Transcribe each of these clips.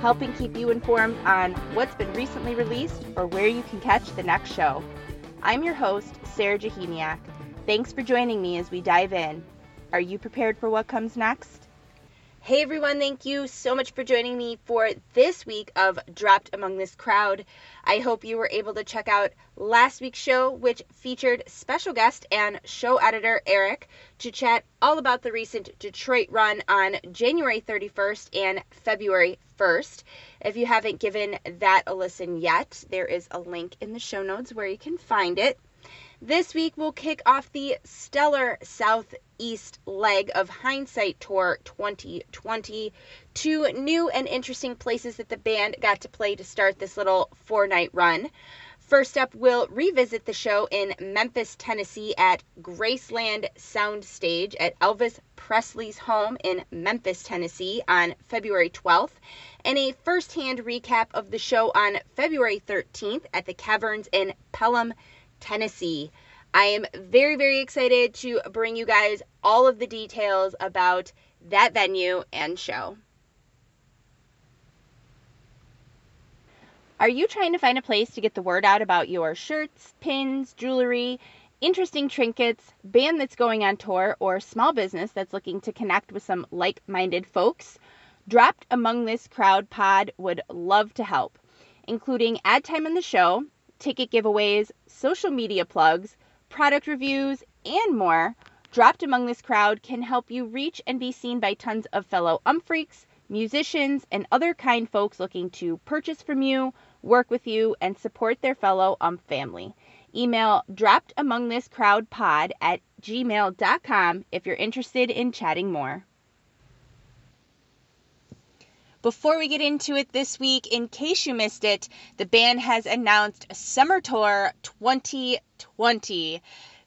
helping keep you informed on what's been recently released or where you can catch the next show. I'm your host, Sarah Jachimiak. Thanks for joining me as we dive in. Are you prepared for what comes next? Hey everyone, thank you so much for joining me for this week of Dropped Among This Crowd. I hope you were able to check out last week's show, which featured special guest and show editor Eric to chat all about the recent Detroit run on January 31st and February 1st. If you haven't given that a listen yet, there is a link in the show notes where you can find it. This week we'll kick off the stellar Southeast leg of Hindsight Tour 2020. Two new and interesting places that the band got to play to start this little four night run. First up, we'll revisit the show in Memphis, Tennessee at Graceland Soundstage at Elvis Presley's home in Memphis, Tennessee on February 12th, and a first hand recap of the show on February 13th at the Caverns in Pelham, Tennessee. I am very, very excited to bring you guys all of the details about that venue and show. Are you trying to find a place to get the word out about your shirts, pins, jewelry, interesting trinkets, band that's going on tour, or small business that's looking to connect with some like minded folks? Dropped Among This Crowd Pod would love to help, including ad time on the show, ticket giveaways, social media plugs, product reviews, and more, Dropped Among This Crowd can help you reach and be seen by tons of fellow umphreaks, musicians, and other kind folks looking to purchase from you, work with you, and support their fellow ump family. Email droppedamongthiscrowdpod at gmail.com if you're interested in chatting more. Before we get into it this week, in case you missed it, the band has announced Summer Tour 2020.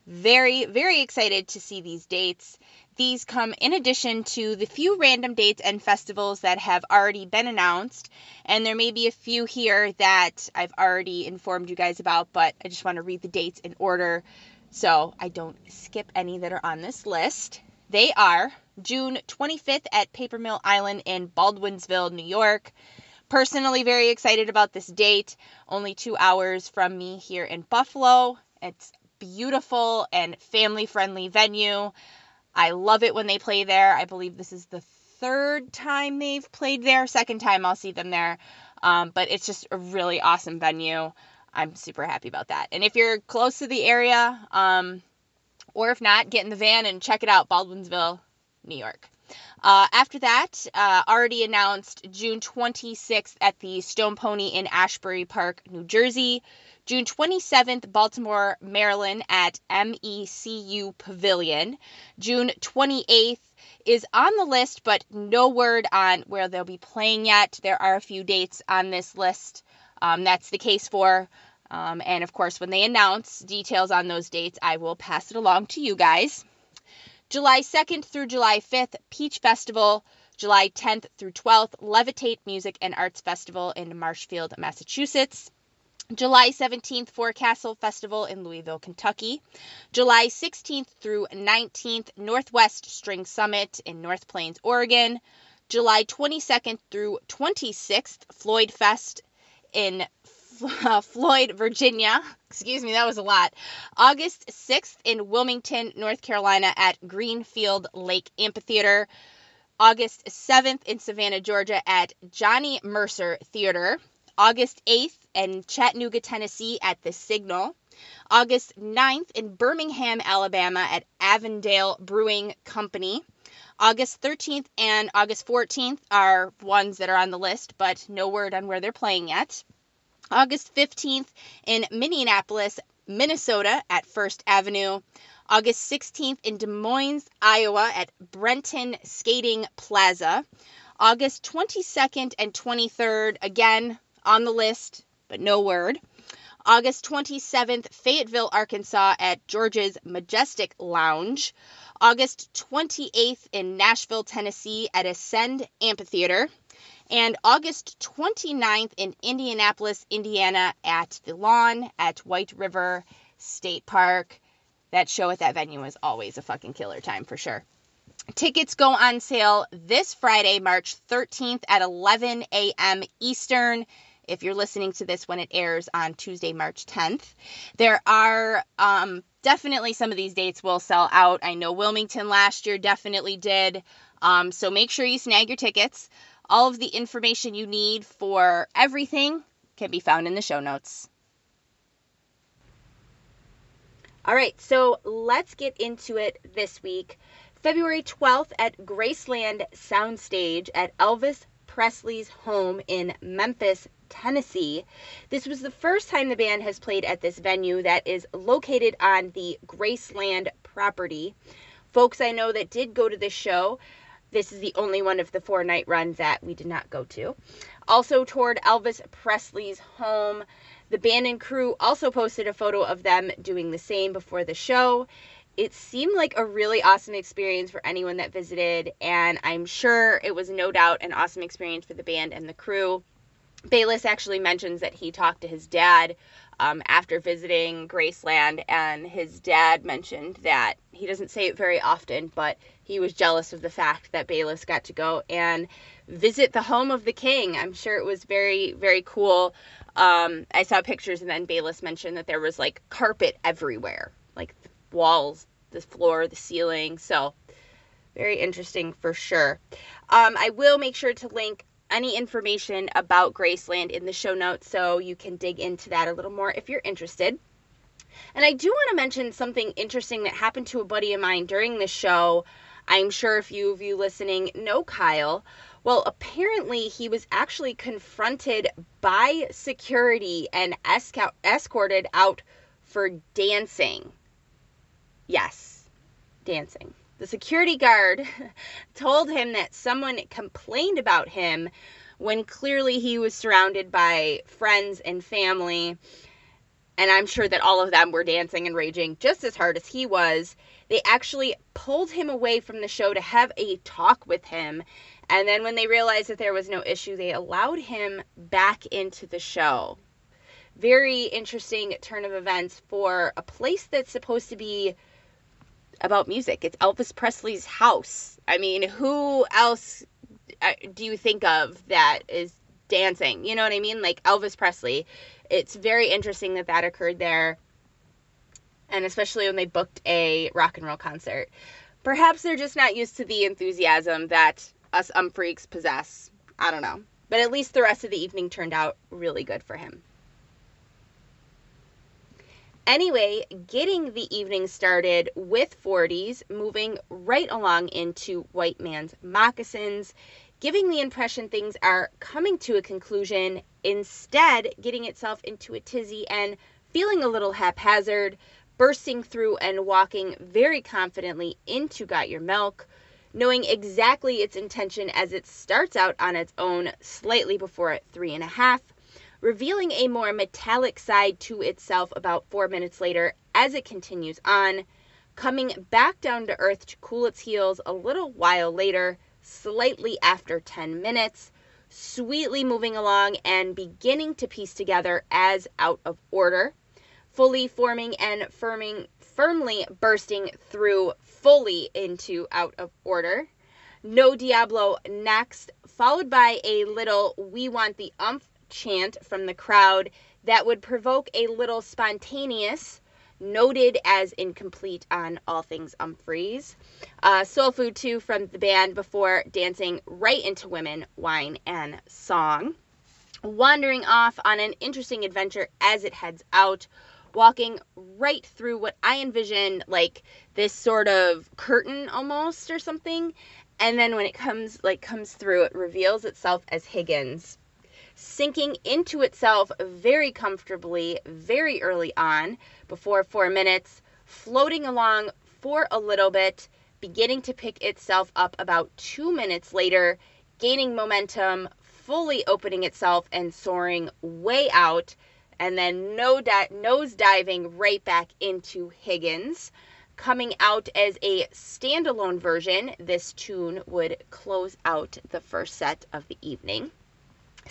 Very, very excited to see these dates. These come in addition to the few random dates and festivals that have already been announced. And there may be a few here that I've already informed you guys about, but I just want to read the dates in order so I don't skip any that are on this list. They are June 25th at Paper Mill Island in Baldwinsville, New York. Personally, very excited about this date. Only two hours from me here in Buffalo. It's beautiful and family friendly venue. I love it when they play there. I believe this is the third time they've played there. Second time I'll see them there. Um, but it's just a really awesome venue. I'm super happy about that. And if you're close to the area, um, or if not, get in the van and check it out, Baldwinsville, New York. Uh, after that, uh, already announced June 26th at the Stone Pony in Asbury Park, New Jersey. June 27th, Baltimore, Maryland at MECU Pavilion. June 28th is on the list, but no word on where they'll be playing yet. There are a few dates on this list. Um, that's the case for um, and of course, when they announce details on those dates, I will pass it along to you guys. July 2nd through July 5th, Peach Festival. July 10th through 12th, Levitate Music and Arts Festival in Marshfield, Massachusetts. July 17th, Forecastle Festival in Louisville, Kentucky. July 16th through 19th, Northwest String Summit in North Plains, Oregon. July 22nd through 26th, Floyd Fest in uh, Floyd, Virginia. Excuse me, that was a lot. August 6th in Wilmington, North Carolina at Greenfield Lake Amphitheater. August 7th in Savannah, Georgia at Johnny Mercer Theater. August 8th in Chattanooga, Tennessee at The Signal. August 9th in Birmingham, Alabama at Avondale Brewing Company. August 13th and August 14th are ones that are on the list, but no word on where they're playing yet. August 15th in Minneapolis, Minnesota at First Avenue. August 16th in Des Moines, Iowa at Brenton Skating Plaza. August 22nd and 23rd, again on the list, but no word. August 27th, Fayetteville, Arkansas at George's Majestic Lounge. August 28th in Nashville, Tennessee at Ascend Amphitheater. And August 29th in Indianapolis, Indiana at The Lawn at White River State Park. That show at that venue is always a fucking killer time for sure. Tickets go on sale this Friday, March 13th at 11 a.m. Eastern if you're listening to this when it airs on Tuesday, March 10th. There are um, definitely some of these dates will sell out. I know Wilmington last year definitely did. Um, so make sure you snag your tickets. All of the information you need for everything can be found in the show notes. All right, so let's get into it this week. February 12th at Graceland Soundstage at Elvis Presley's home in Memphis, Tennessee. This was the first time the band has played at this venue that is located on the Graceland property. Folks I know that did go to this show, this is the only one of the four night runs that we did not go to. Also, toward Elvis Presley's home, the band and crew also posted a photo of them doing the same before the show it seemed like a really awesome experience for anyone that visited, and I'm sure it was no doubt an awesome experience for the band and the crew. Bayliss actually mentions that he talked to his dad um, after visiting Graceland, and his dad mentioned that he doesn't say it very often, but he was jealous of the fact that Bayliss got to go and visit the home of the king. I'm sure it was very, very cool. Um, I saw pictures, and then Bayliss mentioned that there was like carpet everywhere, like walls, the floor, the ceiling. So, very interesting for sure. Um, I will make sure to link any information about Graceland in the show notes so you can dig into that a little more if you're interested. And I do want to mention something interesting that happened to a buddy of mine during the show. I'm sure a few of you listening know Kyle. Well, apparently he was actually confronted by security and escorted out for dancing. Yes, dancing. The security guard told him that someone complained about him when clearly he was surrounded by friends and family. And I'm sure that all of them were dancing and raging just as hard as he was. They actually pulled him away from the show to have a talk with him. And then when they realized that there was no issue, they allowed him back into the show. Very interesting turn of events for a place that's supposed to be about music. It's Elvis Presley's house. I mean, who else uh, do you think of that is dancing? You know what I mean? Like Elvis Presley. It's very interesting that that occurred there. And especially when they booked a rock and roll concert. Perhaps they're just not used to the enthusiasm that us um freaks possess. I don't know. But at least the rest of the evening turned out really good for him. Anyway, getting the evening started with 40s, moving right along into White Man's Moccasins, giving the impression things are coming to a conclusion, instead, getting itself into a tizzy and feeling a little haphazard, bursting through and walking very confidently into Got Your Milk, knowing exactly its intention as it starts out on its own slightly before three and a half revealing a more metallic side to itself about four minutes later as it continues on, coming back down to earth to cool its heels a little while later, slightly after 10 minutes, sweetly moving along and beginning to piece together as out of order, fully forming and firming, firmly bursting through fully into out of order. No Diablo next, followed by a little We Want the Umph chant from the crowd that would provoke a little spontaneous, noted as incomplete on all things Umphrey's. Uh, soul food, too, from the band before dancing right into women, wine, and song. Wandering off on an interesting adventure as it heads out, walking right through what I envision like this sort of curtain almost or something. And then when it comes like comes through, it reveals itself as Higgins sinking into itself very comfortably very early on, before four minutes, floating along for a little bit, beginning to pick itself up about two minutes later, gaining momentum, fully opening itself and soaring way out. and then no di- nose diving right back into Higgins. Coming out as a standalone version, this tune would close out the first set of the evening.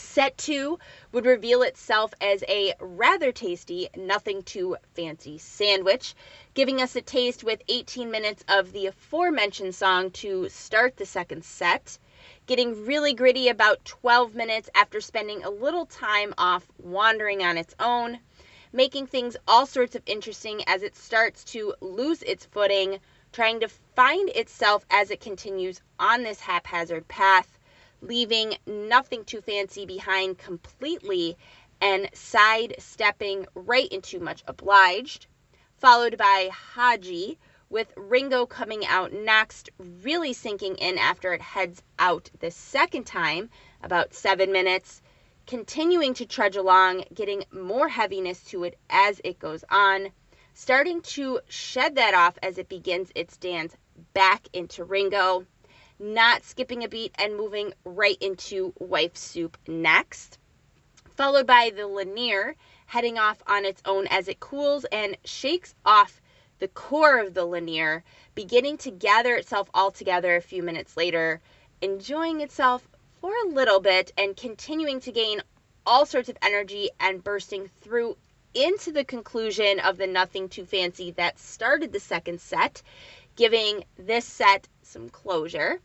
Set two would reveal itself as a rather tasty, nothing too fancy sandwich, giving us a taste with 18 minutes of the aforementioned song to start the second set. Getting really gritty about 12 minutes after spending a little time off wandering on its own, making things all sorts of interesting as it starts to lose its footing, trying to find itself as it continues on this haphazard path leaving nothing too fancy behind completely and sidestepping right into much obliged, followed by Haji, with Ringo coming out next, really sinking in after it heads out the second time, about seven minutes, continuing to trudge along, getting more heaviness to it as it goes on, starting to shed that off as it begins its dance back into Ringo not skipping a beat and moving right into wife soup next. Followed by the Linear heading off on its own as it cools and shakes off the core of the Linear, beginning to gather itself all together a few minutes later, enjoying itself for a little bit and continuing to gain all sorts of energy and bursting through into the conclusion of the Nothing Too Fancy that started the second set, giving this set some closure.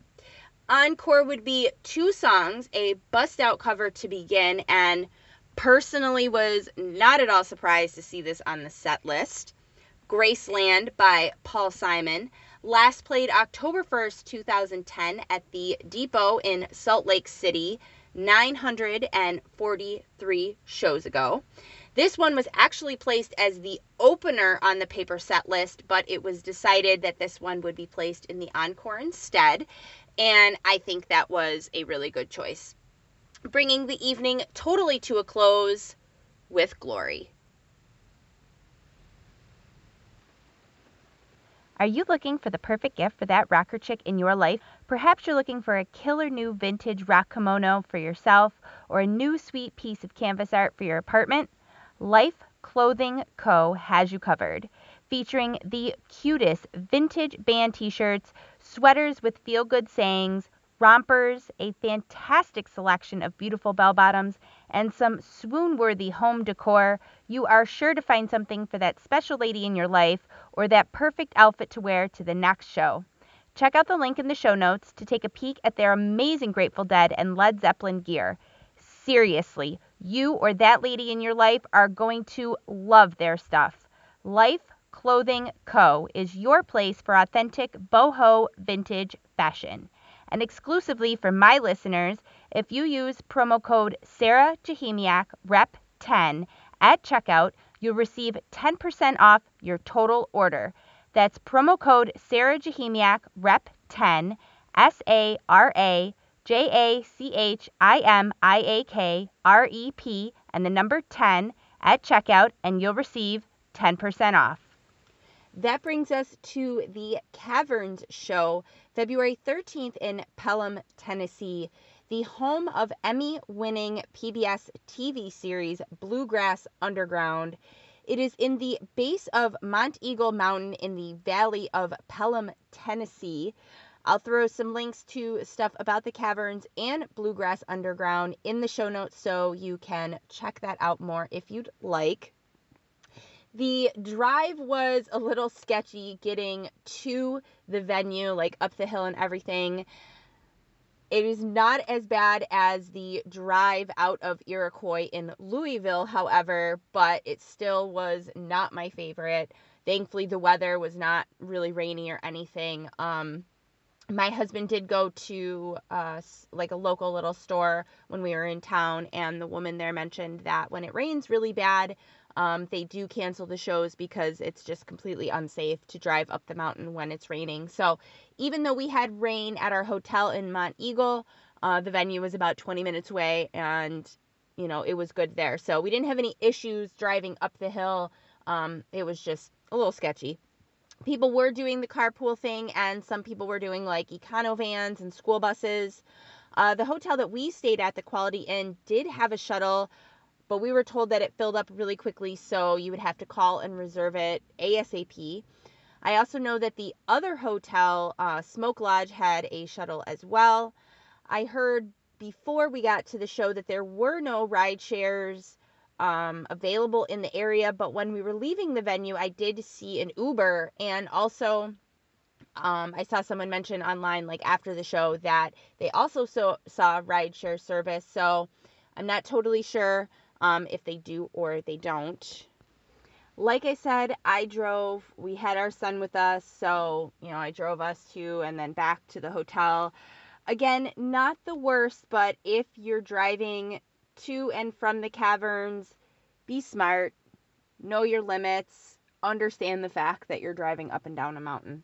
Encore would be two songs, a bust out cover to begin, and personally was not at all surprised to see this on the set list. Graceland by Paul Simon, last played October 1st, 2010 at the Depot in Salt Lake City, 943 shows ago. This one was actually placed as the opener on the paper set list, but it was decided that this one would be placed in the encore instead. And I think that was a really good choice. Bringing the evening totally to a close with glory. Are you looking for the perfect gift for that rocker chick in your life? Perhaps you're looking for a killer new vintage rock kimono for yourself or a new sweet piece of canvas art for your apartment? Life Clothing Co. has you covered, featuring the cutest vintage band t shirts sweaters with feel good sayings, rompers, a fantastic selection of beautiful bell bottoms, and some swoon worthy home decor, you are sure to find something for that special lady in your life or that perfect outfit to wear to the next show. Check out the link in the show notes to take a peek at their amazing Grateful Dead and Led Zeppelin gear. Seriously, you or that lady in your life are going to love their stuff. Life Clothing Co. is your place for authentic boho vintage fashion. And exclusively for my listeners, if you use promo code Sarah Jachimiak Rep 10 at checkout, you'll receive 10% off your total order. That's promo code Sarah Jachimiak Rep 10 S A R A J A C H I M I A K R E P and the number 10 at checkout, and you'll receive 10% off. That brings us to the Caverns Show, February 13th in Pelham, Tennessee, the home of Emmy winning PBS TV series Bluegrass Underground. It is in the base of Monteagle Mountain in the valley of Pelham, Tennessee. I'll throw some links to stuff about the caverns and Bluegrass Underground in the show notes so you can check that out more if you'd like. The drive was a little sketchy getting to the venue, like up the hill and everything. It is not as bad as the drive out of Iroquois in Louisville, however, but it still was not my favorite. Thankfully, the weather was not really rainy or anything. Um, my husband did go to uh, like a local little store when we were in town, and the woman there mentioned that when it rains really bad, um, they do cancel the shows because it's just completely unsafe to drive up the mountain when it's raining. So even though we had rain at our hotel in Monteagle, uh, the venue was about 20 minutes away and you know it was good there. So we didn't have any issues driving up the hill. Um, it was just a little sketchy. People were doing the carpool thing, and some people were doing like econo vans and school buses. Uh, the hotel that we stayed at, the Quality Inn, did have a shuttle but we were told that it filled up really quickly, so you would have to call and reserve it ASAP. I also know that the other hotel, uh, Smoke Lodge, had a shuttle as well. I heard before we got to the show that there were no ride shares um, available in the area, but when we were leaving the venue, I did see an Uber and also. Um, I saw someone mention online, like after the show, that they also so, saw rideshare service. So I'm not totally sure um, if they do or they don't. Like I said, I drove. We had our son with us, so you know I drove us to and then back to the hotel. Again, not the worst, but if you're driving to and from the caverns, be smart, know your limits, understand the fact that you're driving up and down a mountain.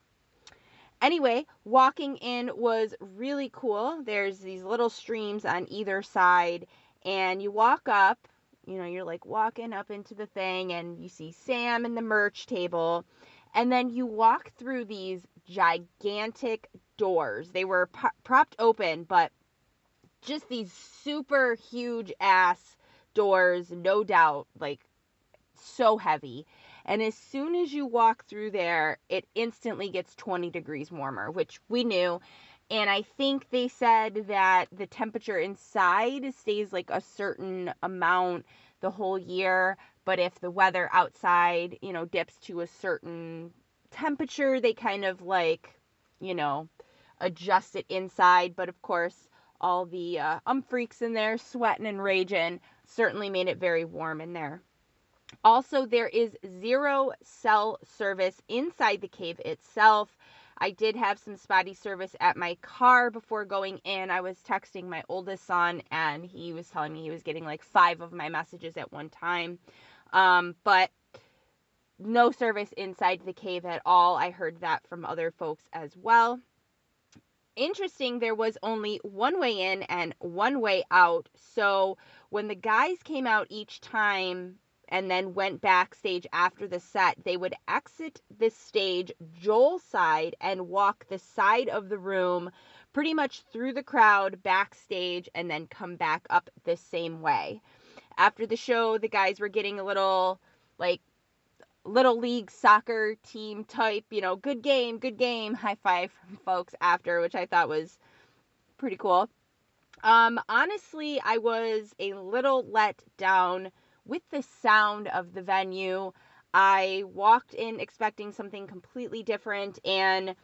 Anyway, walking in was really cool. There's these little streams on either side, and you walk up, you know, you're like walking up into the thing, and you see Sam and the merch table, and then you walk through these gigantic doors. They were propped open, but just these super huge ass doors, no doubt, like so heavy. And as soon as you walk through there, it instantly gets 20 degrees warmer, which we knew. And I think they said that the temperature inside stays like a certain amount the whole year. But if the weather outside, you know, dips to a certain temperature, they kind of like, you know, adjust it inside. But of course, all the uh, um freaks in there sweating and raging certainly made it very warm in there. Also, there is zero cell service inside the cave itself. I did have some spotty service at my car before going in. I was texting my oldest son, and he was telling me he was getting like five of my messages at one time. Um, but no service inside the cave at all. I heard that from other folks as well interesting, there was only one way in and one way out. So when the guys came out each time and then went backstage after the set, they would exit the stage Joel's side and walk the side of the room pretty much through the crowd backstage and then come back up the same way. After the show, the guys were getting a little like little league soccer team type, you know, good game, good game, high five from folks after, which I thought was pretty cool. Um, honestly, I was a little let down with the sound of the venue. I walked in expecting something completely different, and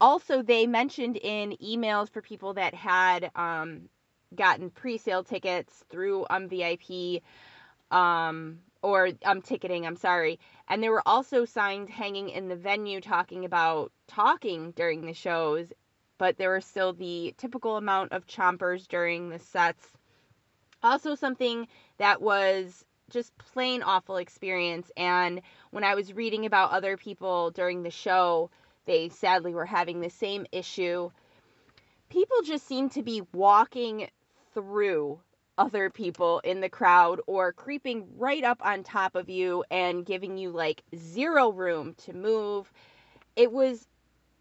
also they mentioned in emails for people that had um, gotten pre-sale tickets through um VIP um or um ticketing, I'm sorry. And there were also signs hanging in the venue talking about talking during the shows, but there were still the typical amount of chompers during the sets. Also something that was just plain awful experience and when I was reading about other people during the show, they sadly were having the same issue. People just seem to be walking through other people in the crowd or creeping right up on top of you and giving you like zero room to move. It was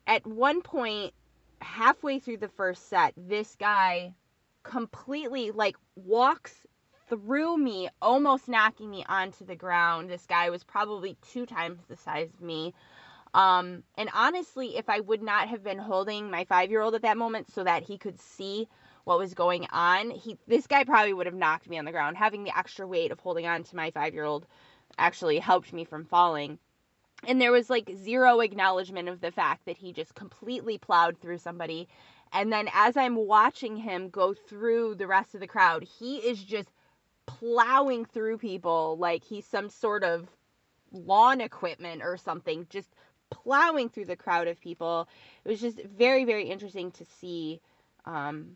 at one point halfway through the first set, this guy completely like walks through me, almost knocking me onto the ground. This guy was probably two times the size of me. Um, and honestly, if I would not have been holding my five year old at that moment so that he could see what was going on, he this guy probably would have knocked me on the ground. Having the extra weight of holding on to my five year old actually helped me from falling. And there was like zero acknowledgement of the fact that he just completely plowed through somebody. And then as I'm watching him go through the rest of the crowd, he is just plowing through people like he's some sort of lawn equipment or something, just plowing through the crowd of people. It was just very, very interesting to see um,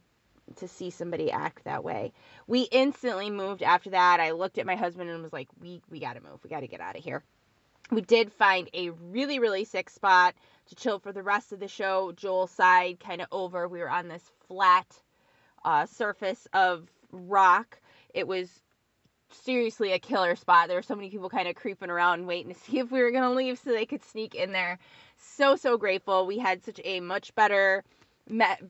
to see somebody act that way. We instantly moved after that. I looked at my husband and was like, "We we got to move. We got to get out of here." We did find a really really sick spot to chill for the rest of the show. Joel side kind of over. We were on this flat uh, surface of rock. It was seriously a killer spot. There were so many people kind of creeping around waiting to see if we were going to leave so they could sneak in there. So so grateful. We had such a much better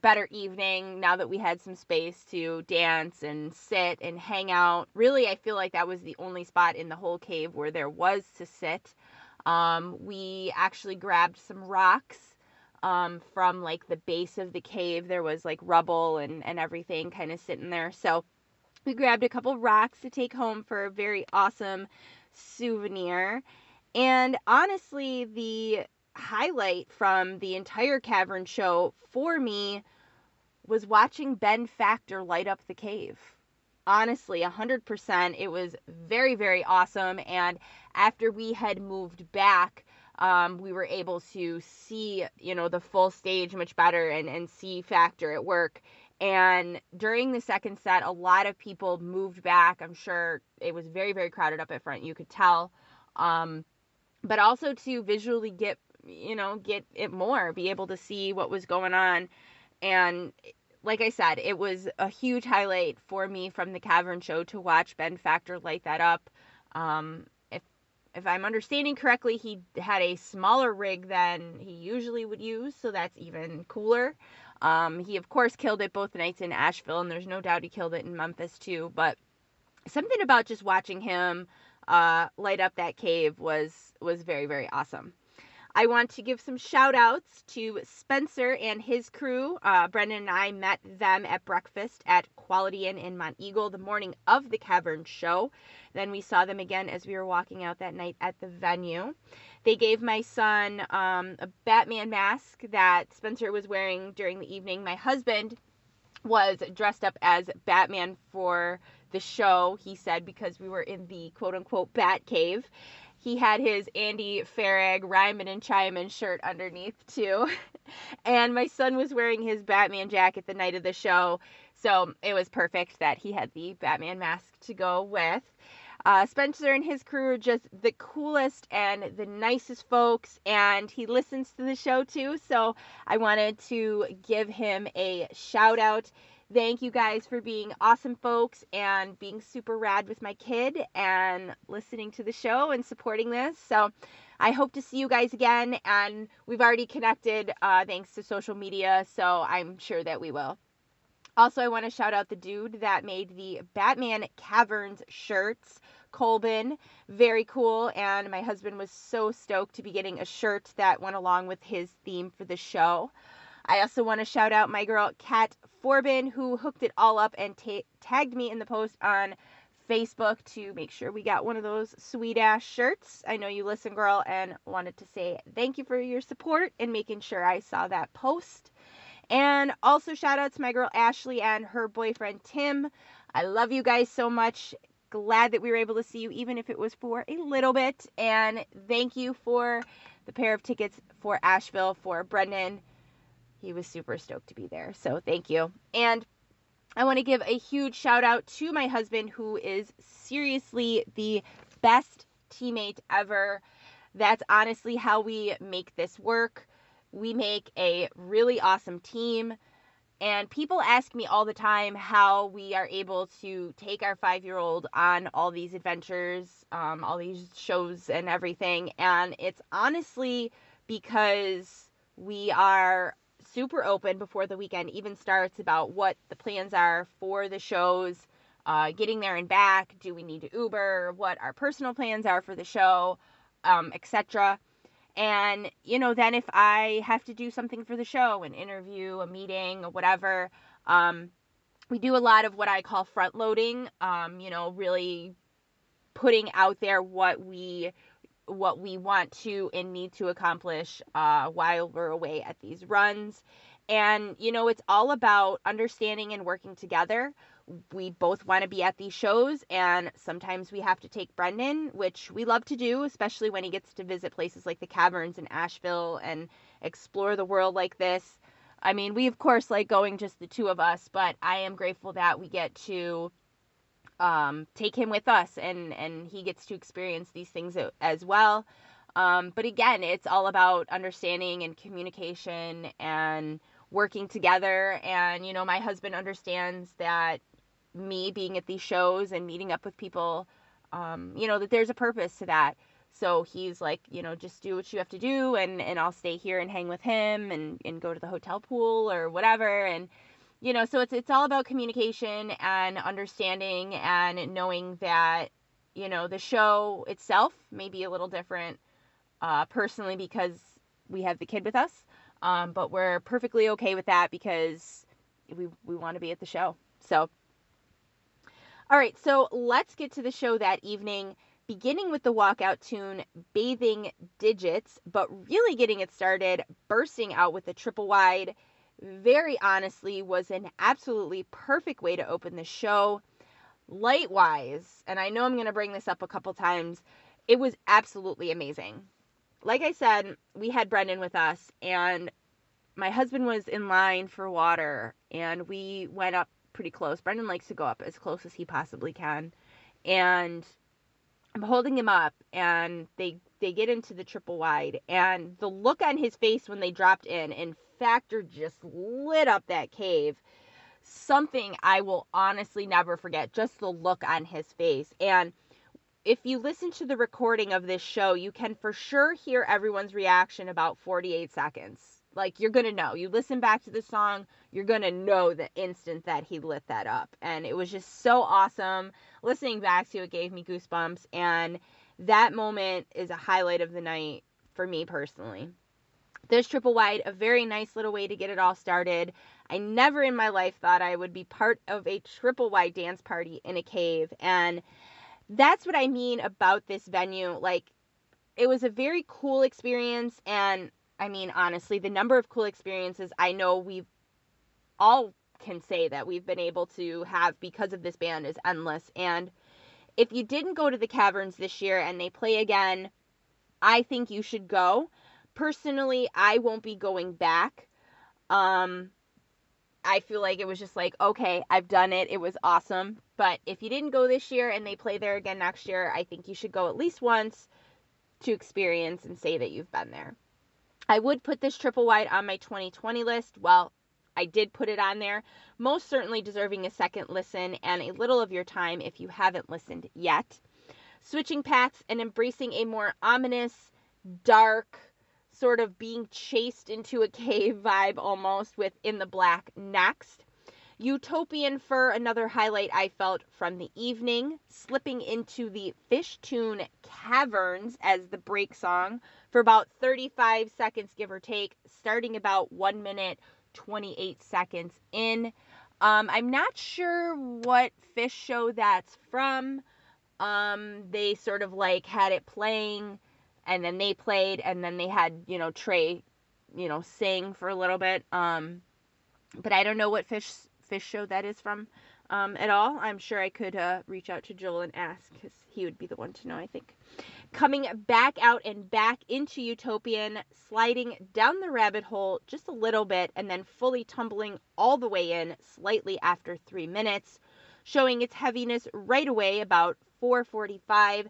better evening now that we had some space to dance and sit and hang out. Really, I feel like that was the only spot in the whole cave where there was to sit. Um, we actually grabbed some rocks um, from like the base of the cave. There was like rubble and, and everything kind of sitting there. So we grabbed a couple rocks to take home for a very awesome souvenir. And honestly, the highlight from the entire cavern show for me was watching Ben Factor light up the cave. Honestly, 100%. It was very, very awesome. And after we had moved back, um, we were able to see, you know, the full stage much better and, and see Factor at work. And during the second set, a lot of people moved back. I'm sure it was very, very crowded up at front. You could tell. Um, but also to visually get you know, get it more, be able to see what was going on. And like I said, it was a huge highlight for me from the Cavern Show to watch Ben Factor light that up. Um, if if I'm understanding correctly, he had a smaller rig than he usually would use, so that's even cooler. Um, he of course killed it both nights in Asheville, and there's no doubt he killed it in Memphis too. But something about just watching him uh, light up that cave was was very very awesome. I want to give some shout outs to Spencer and his crew. Uh, Brendan and I met them at breakfast at Quality Inn in Monteagle the morning of the Cavern show. Then we saw them again as we were walking out that night at the venue. They gave my son um, a Batman mask that Spencer was wearing during the evening. My husband was dressed up as Batman for the show, he said, because we were in the quote unquote Bat Cave he had his Andy Farag Ryman and Chimon shirt underneath too. and my son was wearing his Batman jacket the night of the show. So it was perfect that he had the Batman mask to go with. Uh, Spencer and his crew are just the coolest and the nicest folks, and he listens to the show too. So I wanted to give him a shout out. Thank you guys for being awesome folks and being super rad with my kid and listening to the show and supporting this. So I hope to see you guys again. And we've already connected uh, thanks to social media. So I'm sure that we will. Also, I want to shout out the dude that made the Batman Caverns shirts, Colbin. Very cool. And my husband was so stoked to be getting a shirt that went along with his theme for the show. I also want to shout out my girl, Kat Forbin, who hooked it all up and ta- tagged me in the post on Facebook to make sure we got one of those sweet ass shirts. I know you listen, girl, and wanted to say thank you for your support and making sure I saw that post. And also, shout out to my girl Ashley and her boyfriend Tim. I love you guys so much. Glad that we were able to see you, even if it was for a little bit. And thank you for the pair of tickets for Asheville for Brendan he was super stoked to be there. So thank you. And I want to give a huge shout out to my husband, who is seriously the best teammate ever. That's honestly how we make this work. We make a really awesome team. And people ask me all the time how we are able to take our five year old on all these adventures, um, all these shows, and everything. And it's honestly because we are super open before the weekend even starts about what the plans are for the shows, uh, getting there and back. Do we need to Uber? What our personal plans are for the show, um, etc. And you know, then if I have to do something for the show, an interview, a meeting, or whatever, um, we do a lot of what I call front loading. Um, you know, really putting out there what we what we want to and need to accomplish uh, while we're away at these runs. And, you know, it's all about understanding and working together. We both want to be at these shows, and sometimes we have to take Brendan, which we love to do, especially when he gets to visit places like the caverns in Asheville and explore the world like this. I mean, we of course like going just the two of us, but I am grateful that we get to um, take him with us and and he gets to experience these things as well. Um, but again it's all about understanding and communication and working together. And you know my husband understands that me being at these shows and meeting up with people um, you know that there's a purpose to that. So he's like, you know, just do what you have to do and, and I'll stay here and hang with him and, and go to the hotel pool or whatever. And, you know, so it's, it's all about communication and understanding and knowing that, you know, the show itself may be a little different uh, personally because we have the kid with us. Um, but we're perfectly okay with that because we, we want to be at the show. So, all right, so let's get to the show that evening, beginning with the walkout tune, Bathing Digits, but really getting it started, bursting out with the triple wide. Very honestly, was an absolutely perfect way to open the show. Light wise, and I know I'm going to bring this up a couple times, it was absolutely amazing. Like I said, we had Brendan with us, and my husband was in line for water, and we went up pretty close. Brendan likes to go up as close as he possibly can. And I'm holding him up and they they get into the triple wide and the look on his face when they dropped in and Factor just lit up that cave. Something I will honestly never forget. Just the look on his face. And if you listen to the recording of this show, you can for sure hear everyone's reaction about 48 seconds. Like you're going to know. You listen back to the song, you're going to know the instant that he lit that up. And it was just so awesome. Listening back to it gave me goosebumps. And that moment is a highlight of the night for me personally. There's Triple Wide, a very nice little way to get it all started. I never in my life thought I would be part of a triple wide dance party in a cave. And that's what I mean about this venue. Like, it was a very cool experience. And I mean, honestly, the number of cool experiences I know we've all can say that we've been able to have because of this band is endless. And if you didn't go to the caverns this year and they play again, I think you should go. Personally, I won't be going back. Um, I feel like it was just like, okay, I've done it. It was awesome. But if you didn't go this year and they play there again next year, I think you should go at least once to experience and say that you've been there. I would put this triple wide on my 2020 list. Well, I did put it on there. Most certainly deserving a second listen and a little of your time if you haven't listened yet. Switching paths and embracing a more ominous, dark, sort of being chased into a cave vibe almost with In the Black next. Utopian Fur, another highlight I felt from the evening, slipping into the Phish Tune Caverns as the break song for about 35 seconds, give or take, starting about 1 minute 28 seconds in. Um, I'm not sure what Phish show that's from. Um, they sort of like had it playing and then they played and then they had, you know, Trey, you know, sing for a little bit. Um, but I don't know what Phish Phish show that is from um, at all. I'm sure I could uh, reach out to Joel and ask because he would be the one to know, I think coming back out and back into Utopian, sliding down the rabbit hole just a little bit, and then fully tumbling all the way in slightly after three minutes, showing its heaviness right away about 445.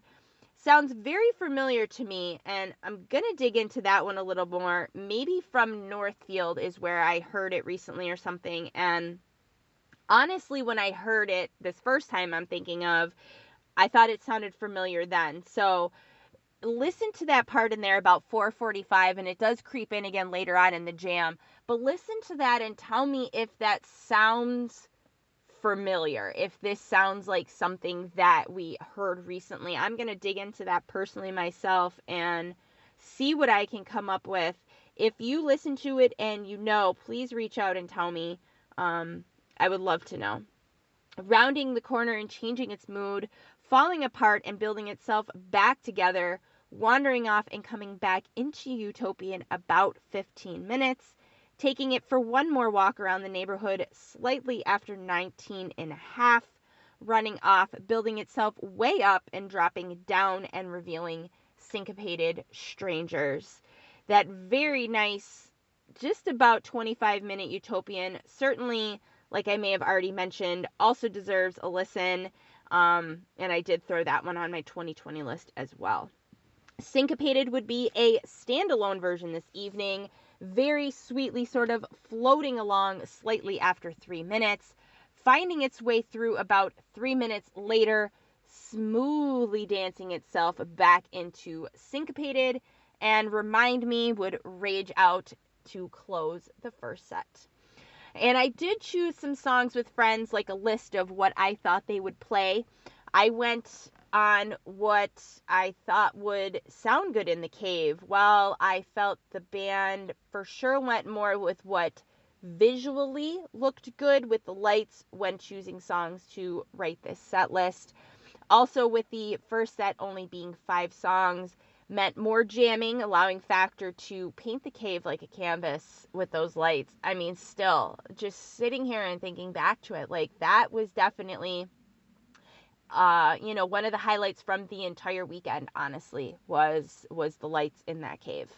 Sounds very familiar to me, and I'm going to dig into that one a little more. Maybe from Northfield is where I heard it recently or something. And honestly, when I heard it this first time, I'm thinking of, I thought it sounded familiar then. So, listen to that part in there about 445 and it does creep in again later on in the jam but listen to that and tell me if that sounds familiar if this sounds like something that we heard recently i'm going to dig into that personally myself and see what i can come up with if you listen to it and you know please reach out and tell me um, i would love to know rounding the corner and changing its mood falling apart and building itself back together wandering off and coming back into Utopia in about 15 minutes, taking it for one more walk around the neighborhood slightly after 19 and a half, running off, building itself way up and dropping down and revealing syncopated strangers. That very nice, just about 25 minute utopian, certainly, like I may have already mentioned, also deserves a listen. Um, and I did throw that one on my 2020 list as well. Syncopated would be a standalone version this evening, very sweetly sort of floating along slightly after three minutes, finding its way through about three minutes later, smoothly dancing itself back into syncopated and remind me would rage out to close the first set. And I did choose some songs with friends, like a list of what I thought they would play. I went on what I thought would sound good in the cave, while I felt the band for sure went more with what visually looked good with the lights when choosing songs to write this set list. Also, with the first set only being five songs, meant more jamming, allowing Factor to paint the cave like a canvas with those lights. I mean, still, just sitting here and thinking back to it, like that was definitely, uh, you know, one of the highlights from the entire weekend. Honestly, was was the lights in that cave.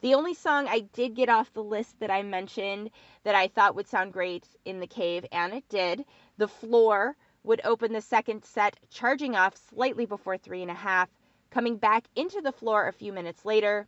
The only song I did get off the list that I mentioned that I thought would sound great in the cave, and it did, The Floor would open the second set, charging off slightly before three and a half coming back into the floor a few minutes later.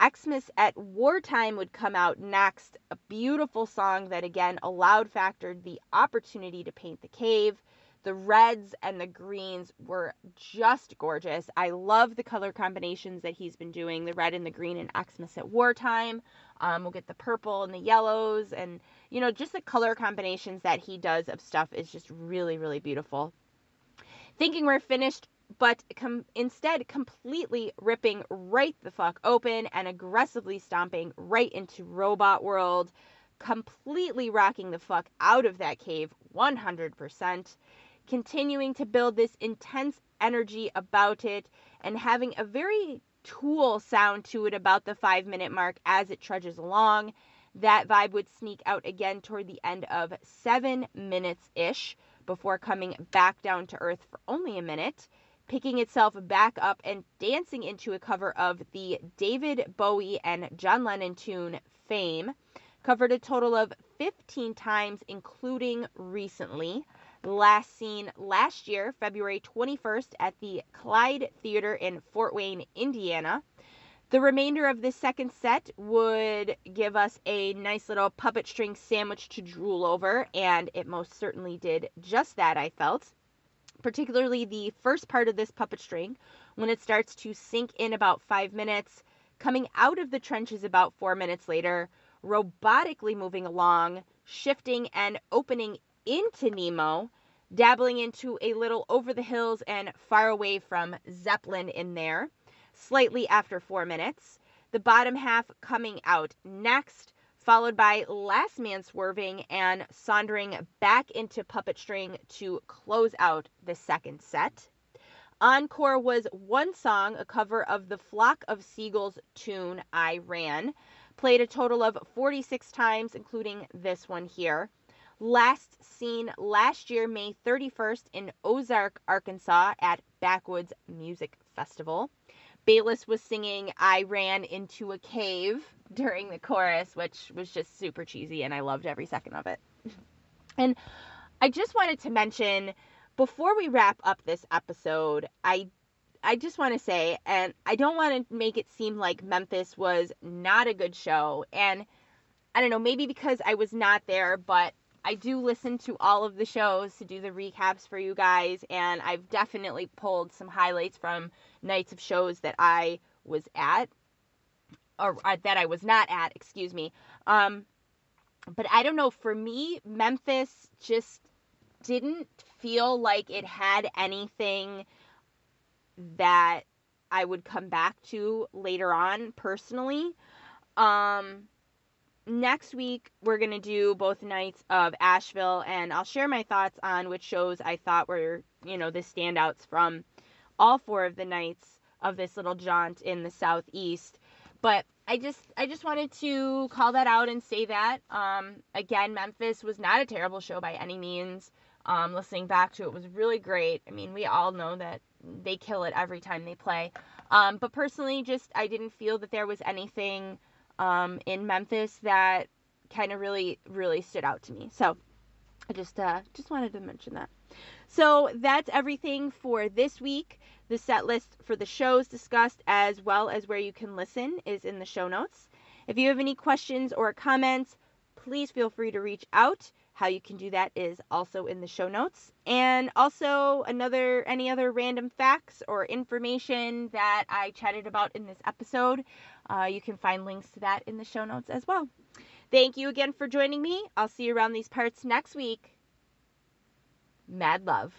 Xmas at Wartime would come out next, a beautiful song that again allowed Factor the opportunity to paint the cave. The reds and the greens were just gorgeous. I love the color combinations that he's been doing the red and the green in Xmas at Wartime. Um, we'll get the purple and the yellows, and you know, just the color combinations that he does of stuff is just really, really beautiful. Thinking we're finished but com- instead completely ripping right the fuck open and aggressively stomping right into robot world completely rocking the fuck out of that cave 100% continuing to build this intense energy about it and having a very tool sound to it about the 5 minute mark as it trudges along. That vibe would sneak out again toward the end of 7 minutes ish before coming back down to earth for only a minute picking itself back up and dancing into a cover of the David Bowie and John Lennon tune Fame. Covered a total of 15 times, including recently. Last seen last year, February 21st, at the Clyde Theater in Fort Wayne, Indiana. The remainder of this second set would give us a nice little puppet string sandwich to drool over, and it most certainly did just that, I felt particularly the first part of this puppet string, when it starts to sink in about five minutes, coming out of the trenches about four minutes later, robotically moving along, shifting and opening into Nemo, dabbling into a little over the hills and far away from Zeppelin in there, slightly after four minutes. The bottom half coming out next, followed by Last Man Swerving and Sauntering back into Puppet String to close out the second set. Encore was one song, a cover of the Flock of Seagulls tune I Ran, played a total of 46 times, including this one here. Last seen last year, May 31st, in Ozark, Arkansas, at Backwoods Music Festival. Bayliss was singing I Ran into a Cave during the chorus, which was just super cheesy, and I loved every second of it. and I just wanted to mention before we wrap up this episode, I I just want to say, and I don't want to make it seem like Memphis was not a good show. And I don't know, maybe because I was not there, but I do listen to all of the shows to do the recaps for you guys. And I've definitely pulled some highlights from nights of shows that I was at or, or that I was not at, excuse me. Um, but I don't know. For me, Memphis just didn't feel like it had anything that I would come back to later on personally. Um, next week we're going to do both nights of Asheville and I'll share my thoughts on which shows I thought were, you know, the standouts from all four of the nights of this little jaunt in the southeast. But I just I just wanted to call that out and say that. Um, again, Memphis was not a terrible show by any means. Um, listening back to it was really great. I mean, we all know that they kill it every time they play. Um, but personally, just I didn't feel that there was anything um, in Memphis that kind of really really stood out to me. So I just uh, just wanted to mention that. So that's everything for this week. The set list for the shows discussed, as well as where you can listen, is in the show notes. If you have any questions or comments, please feel free to reach out. How you can do that is also in the show notes. And also another any other random facts or information that I chatted about in this episode, uh, you can find links to that in the show notes as well. Thank you again for joining me. I'll see you around these parts next week. Mad love.